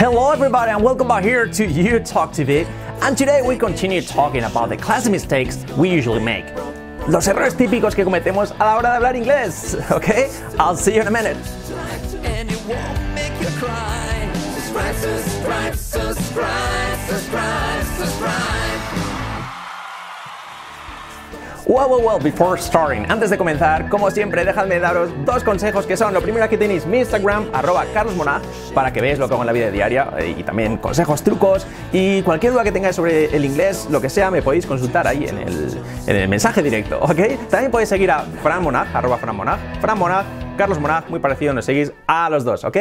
Hello everybody and welcome back here to You Talk TV. And today we continue talking about the classic mistakes we usually make. Los errores típicos que cometemos a la hora de hablar inglés, okay? I'll see you in a minute. subscribe, subscribe, subscribe, Well, well, well, before starting, antes de comenzar, como siempre, dejadme daros dos consejos que son, lo primero aquí tenéis mi Instagram, arroba carlosmonag, para que veáis lo que hago en la vida diaria eh, y también consejos, trucos y cualquier duda que tengáis sobre el inglés, lo que sea, me podéis consultar ahí en el, en el mensaje directo, ¿ok? También podéis seguir a Fran Monag, arroba Fran Monag, Fran Monag, Carlos Monag, muy parecido, nos seguís a los dos, ¿ok?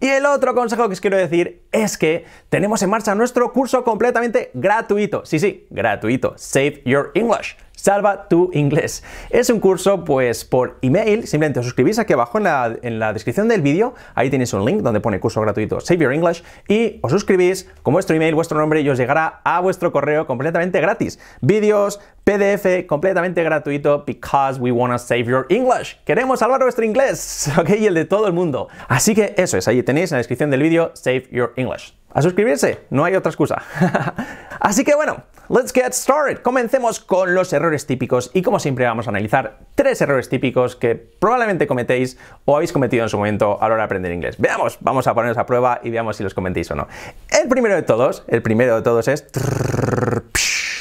Y el otro consejo que os quiero decir es que tenemos en marcha nuestro curso completamente gratuito, sí, sí, gratuito, Save Your English. Salva tu inglés. Es un curso, pues, por email. Simplemente os suscribís aquí abajo en la, en la descripción del vídeo. Ahí tenéis un link donde pone curso gratuito Save Your English. Y os suscribís con vuestro email, vuestro nombre y os llegará a vuestro correo completamente gratis. Vídeos, PDF, completamente gratuito because we wanna save your English. Queremos salvar vuestro inglés, ¿ok? Y el de todo el mundo. Así que eso es, ahí tenéis en la descripción del vídeo Save Your English. A suscribirse, no hay otra excusa. Así que bueno, let's get started. Comencemos con los errores típicos y como siempre vamos a analizar tres errores típicos que probablemente cometéis o habéis cometido en su momento a la hora de aprender inglés. Veamos, vamos a ponernos a prueba y veamos si los cometéis o no. El primero de todos, el primero de todos es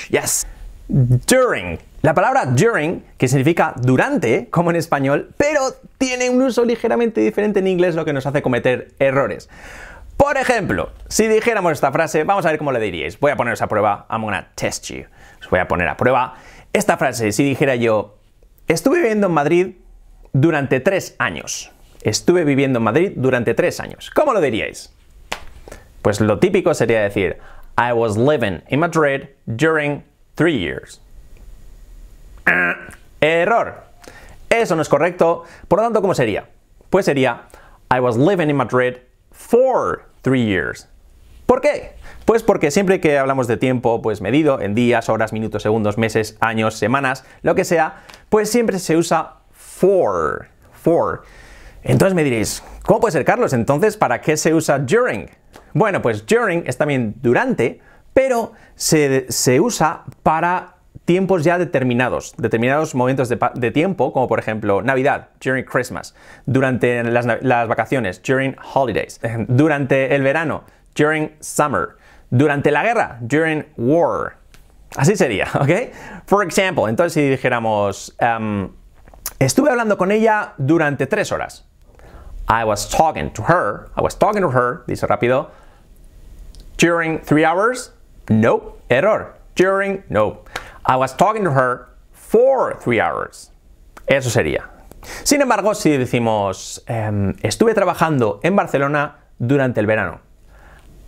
yes. During. La palabra during, que significa durante, como en español, pero tiene un uso ligeramente diferente en inglés, lo que nos hace cometer errores. Por ejemplo, si dijéramos esta frase, vamos a ver cómo le diríais. Voy a poneros a prueba. I'm gonna test you. Os voy a poner a prueba. Esta frase, si dijera yo, estuve viviendo en Madrid durante tres años. Estuve viviendo en Madrid durante tres años. ¿Cómo lo diríais? Pues lo típico sería decir, I was living in Madrid during three years. Error. Eso no es correcto. Por lo tanto, ¿cómo sería? Pues sería, I was living in Madrid for three years. ¿Por qué? Pues porque siempre que hablamos de tiempo, pues medido en días, horas, minutos, segundos, meses, años, semanas, lo que sea, pues siempre se usa for. For. Entonces me diréis, ¿cómo puede ser, Carlos? Entonces, ¿para qué se usa during? Bueno, pues during es también durante, pero se, se usa para tiempos ya determinados, determinados momentos de, tiempo, como por ejemplo Navidad, during Christmas, durante las, vacaciones, during holidays, durante el verano, during summer, durante la guerra, during war. Así sería, ¿ok? For example, entonces si dijéramos, um, estuve hablando con ella durante tres horas. I was talking to her, I was talking to her, dice rápido, during three hours, no, error, during, no. I was talking to her for three hours. Eso sería. Sin embargo, si decimos um, estuve trabajando en Barcelona durante el verano,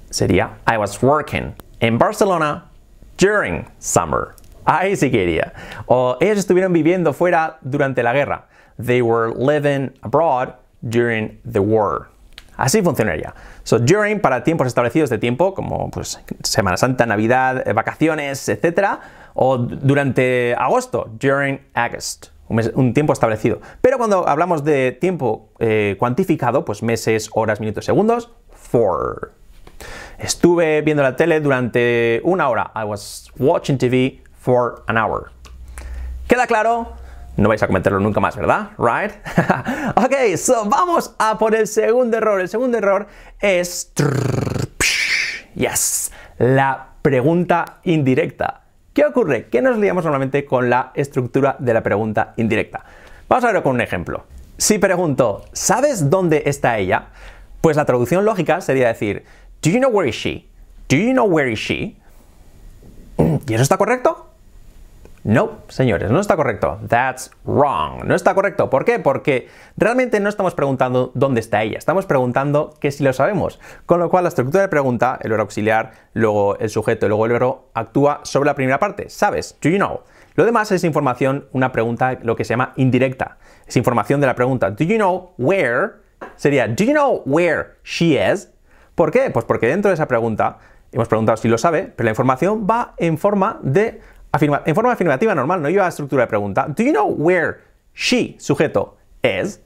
sería I was working in Barcelona during summer. Ahí sí que iría. O ellos estuvieron viviendo fuera durante la guerra. They were living abroad during the war. Así funcionaría. So, during para tiempos establecidos de tiempo, como pues, Semana Santa, Navidad, vacaciones, etc. O durante agosto, during August, un, tiempo establecido. Pero cuando hablamos de tiempo eh, cuantificado, pues meses, horas, minutos, segundos, for. Estuve viendo la tele durante una hora. I was watching TV for an hour. ¿Queda claro? No vais a cometerlo nunca más, ¿verdad? Right? ok, so vamos a por el segundo error. El segundo error es. Yes, la pregunta indirecta. ¿Qué ocurre? ¿Qué nos liamos normalmente con la estructura de la pregunta indirecta? Vamos a verlo con un ejemplo. Si pregunto, ¿sabes dónde está ella? Pues la traducción lógica sería decir, ¿Do you know where is she? ¿Do you know where is she? ¿Y eso está correcto? No, señores, no está correcto. That's wrong. No está correcto. ¿Por qué? Porque realmente no estamos preguntando dónde está ella. Estamos preguntando que si lo sabemos. Con lo cual, la estructura de pregunta, el verbo auxiliar, luego el sujeto y luego el verbo, actúa sobre la primera parte. ¿Sabes? Do you know? Lo demás es información, una pregunta, lo que se llama indirecta. Es información de la pregunta. Do you know where? Sería, do you know where she is? ¿Por qué? Pues porque dentro de esa pregunta hemos preguntado si lo sabe, pero la información va en forma de En forma afirmativa normal, no lleva estructura de pregunta. Do you know where she, sujeto, is?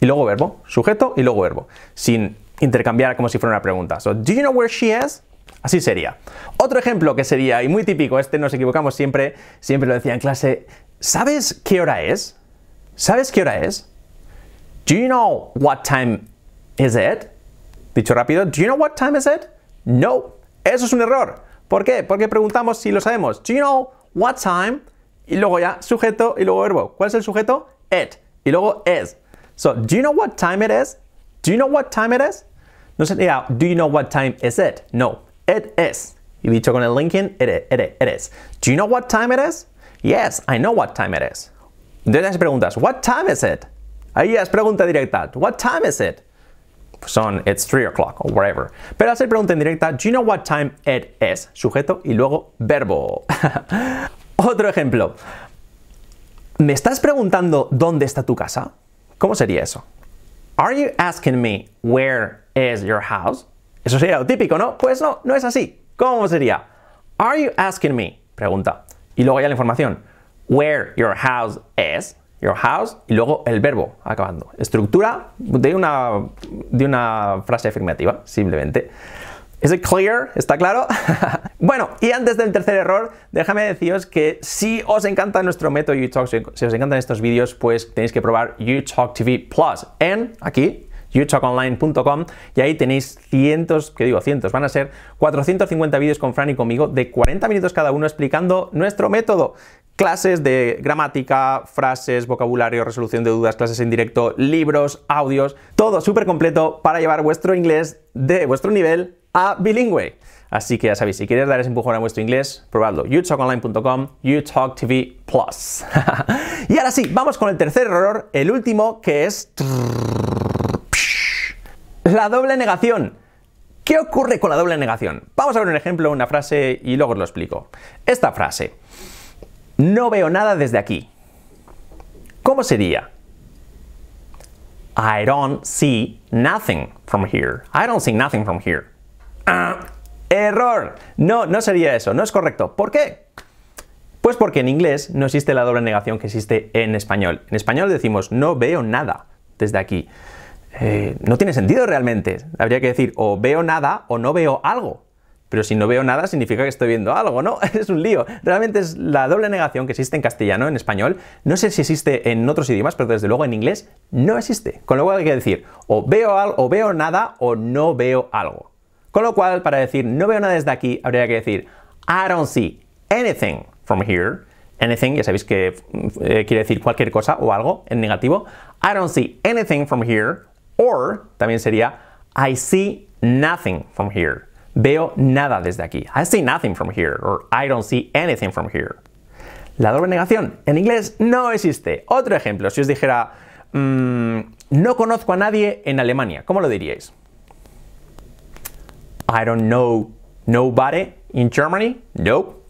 Y luego verbo, sujeto y luego verbo. Sin intercambiar como si fuera una pregunta. So, do you know where she is? Así sería. Otro ejemplo que sería, y muy típico, este nos equivocamos siempre, siempre lo decía en clase, ¿sabes qué hora es? ¿Sabes qué hora es? Do you know what time is it? Dicho rápido, do you know what time is it? No, eso es un error. ¿Por qué? Porque preguntamos si lo sabemos. Do you know what time? Y luego ya sujeto y luego verbo. ¿Cuál es el sujeto? It. Y luego is. So, do you know what time it is? Do you know what time it is? No sería, do you know what time is it? No, it is. Y dicho con el linking, it, it, it, it is. Do you know what time it is? Yes, I know what time it is. Entonces preguntas, what time is it? Ahí es pregunta directa. What time is it? Son, it's 3 o'clock or whatever. Pero ser pregunta en directa, do you know what time it is? Sujeto y luego verbo. Otro ejemplo. ¿Me estás preguntando dónde está tu casa? ¿Cómo sería eso? Are you asking me where is your house? Eso sería lo típico, ¿no? Pues no, no es así. ¿Cómo sería? Are you asking me? Pregunta. Y luego ya la información. Where your house is. Your house. Y luego el verbo acabando. Estructura de una, de una frase afirmativa, simplemente. ¿Es it clear? ¿Está claro? bueno, y antes del tercer error, déjame deciros que si os encanta nuestro método YouTalk, si os encantan estos vídeos, pues tenéis que probar YouTalk TV Plus en aquí, youtalkonline.com y ahí tenéis cientos, que digo cientos, van a ser 450 vídeos con Fran y conmigo de 40 minutos cada uno explicando nuestro método. Clases de gramática, frases, vocabulario, resolución de dudas, clases en directo, libros, audios, todo súper completo para llevar vuestro inglés de vuestro nivel a bilingüe. Así que ya sabéis, si queréis dar ese empujón a vuestro inglés, probadlo. youtalkonline.com, youtalktv plus. y ahora sí, vamos con el tercer error, el último, que es la doble negación. ¿Qué ocurre con la doble negación? Vamos a ver un ejemplo, una frase y luego os lo explico. Esta frase. No veo nada desde aquí. ¿Cómo sería? I don't see nothing from here. I don't see nothing from here. Ah, error. No, no sería eso, no es correcto. ¿Por qué? Pues porque en inglés no existe la doble negación que existe en español. En español decimos no veo nada desde aquí. Eh, no tiene sentido realmente. Habría que decir o veo nada o no veo algo. Pero si no veo nada significa que estoy viendo algo, ¿no? Es un lío. Realmente es la doble negación que existe en castellano, en español. No sé si existe en otros idiomas, pero desde luego en inglés no existe. Con lo cual hay que decir o veo, algo, o veo nada o no veo algo. Con lo cual, para decir no veo nada desde aquí, habría que decir I don't see anything from here. Anything, ya sabéis que eh, quiere decir cualquier cosa o algo en negativo. I don't see anything from here. Or también sería I see nothing from here. Veo nada desde aquí. I see nothing from here. Or I don't see anything from here. La doble negación en inglés no existe. Otro ejemplo, si os dijera mm, no conozco a nadie en Alemania, ¿cómo lo diríais? I don't know nobody in Germany? Nope.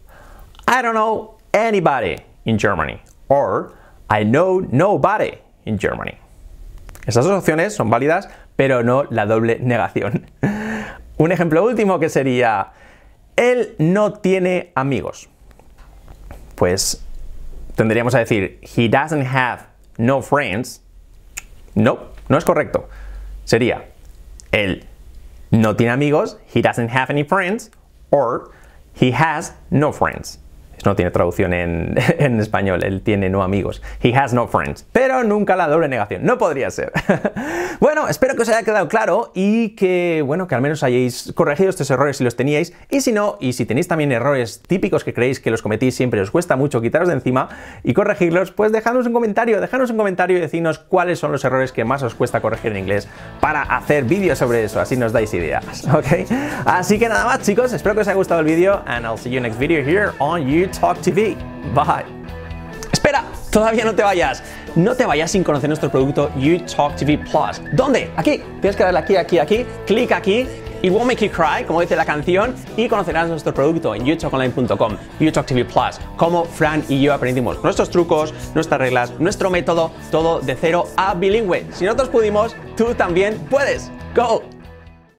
I don't know anybody in Germany. Or I know nobody in Germany. Esas dos opciones son válidas, pero no la doble negación. Un ejemplo último que sería, él no tiene amigos. Pues tendríamos a decir, he doesn't have no friends. No, no es correcto. Sería, él no tiene amigos, he doesn't have any friends, or he has no friends. No tiene traducción en, español, él tiene no amigos. He has no friends. Pero nunca la doble negación, no podría ser. bueno, espero que os haya quedado claro y que, bueno, que al menos hayáis corregido estos errores si los teníais. Y si no, y si tenéis también errores típicos que creéis que los cometís siempre, os cuesta mucho quitaros de encima y corregirlos, pues dejadnos un comentario, dejadnos un comentario y decidnos cuáles son los errores que más os cuesta corregir en inglés para hacer vídeos sobre eso, así nos dais ideas, ¿ok? Así que nada más, chicos, espero que os haya gustado el vídeo and I'll see you next video here on YouTube. Talk TV. Bye. Espera, todavía no te vayas. No te vayas sin conocer nuestro producto YouTalk TV Plus. ¿Dónde? Aquí. Tienes que darle aquí, aquí, aquí. Clic aquí. It won't make you cry, como dice la canción, y conocerás nuestro producto en youtalkonline.com, YouTalk TV Plus, como Fran y yo aprendimos nuestros trucos, nuestras reglas, nuestro método, todo de cero a bilingüe. Si nosotros pudimos, tú también puedes. Go!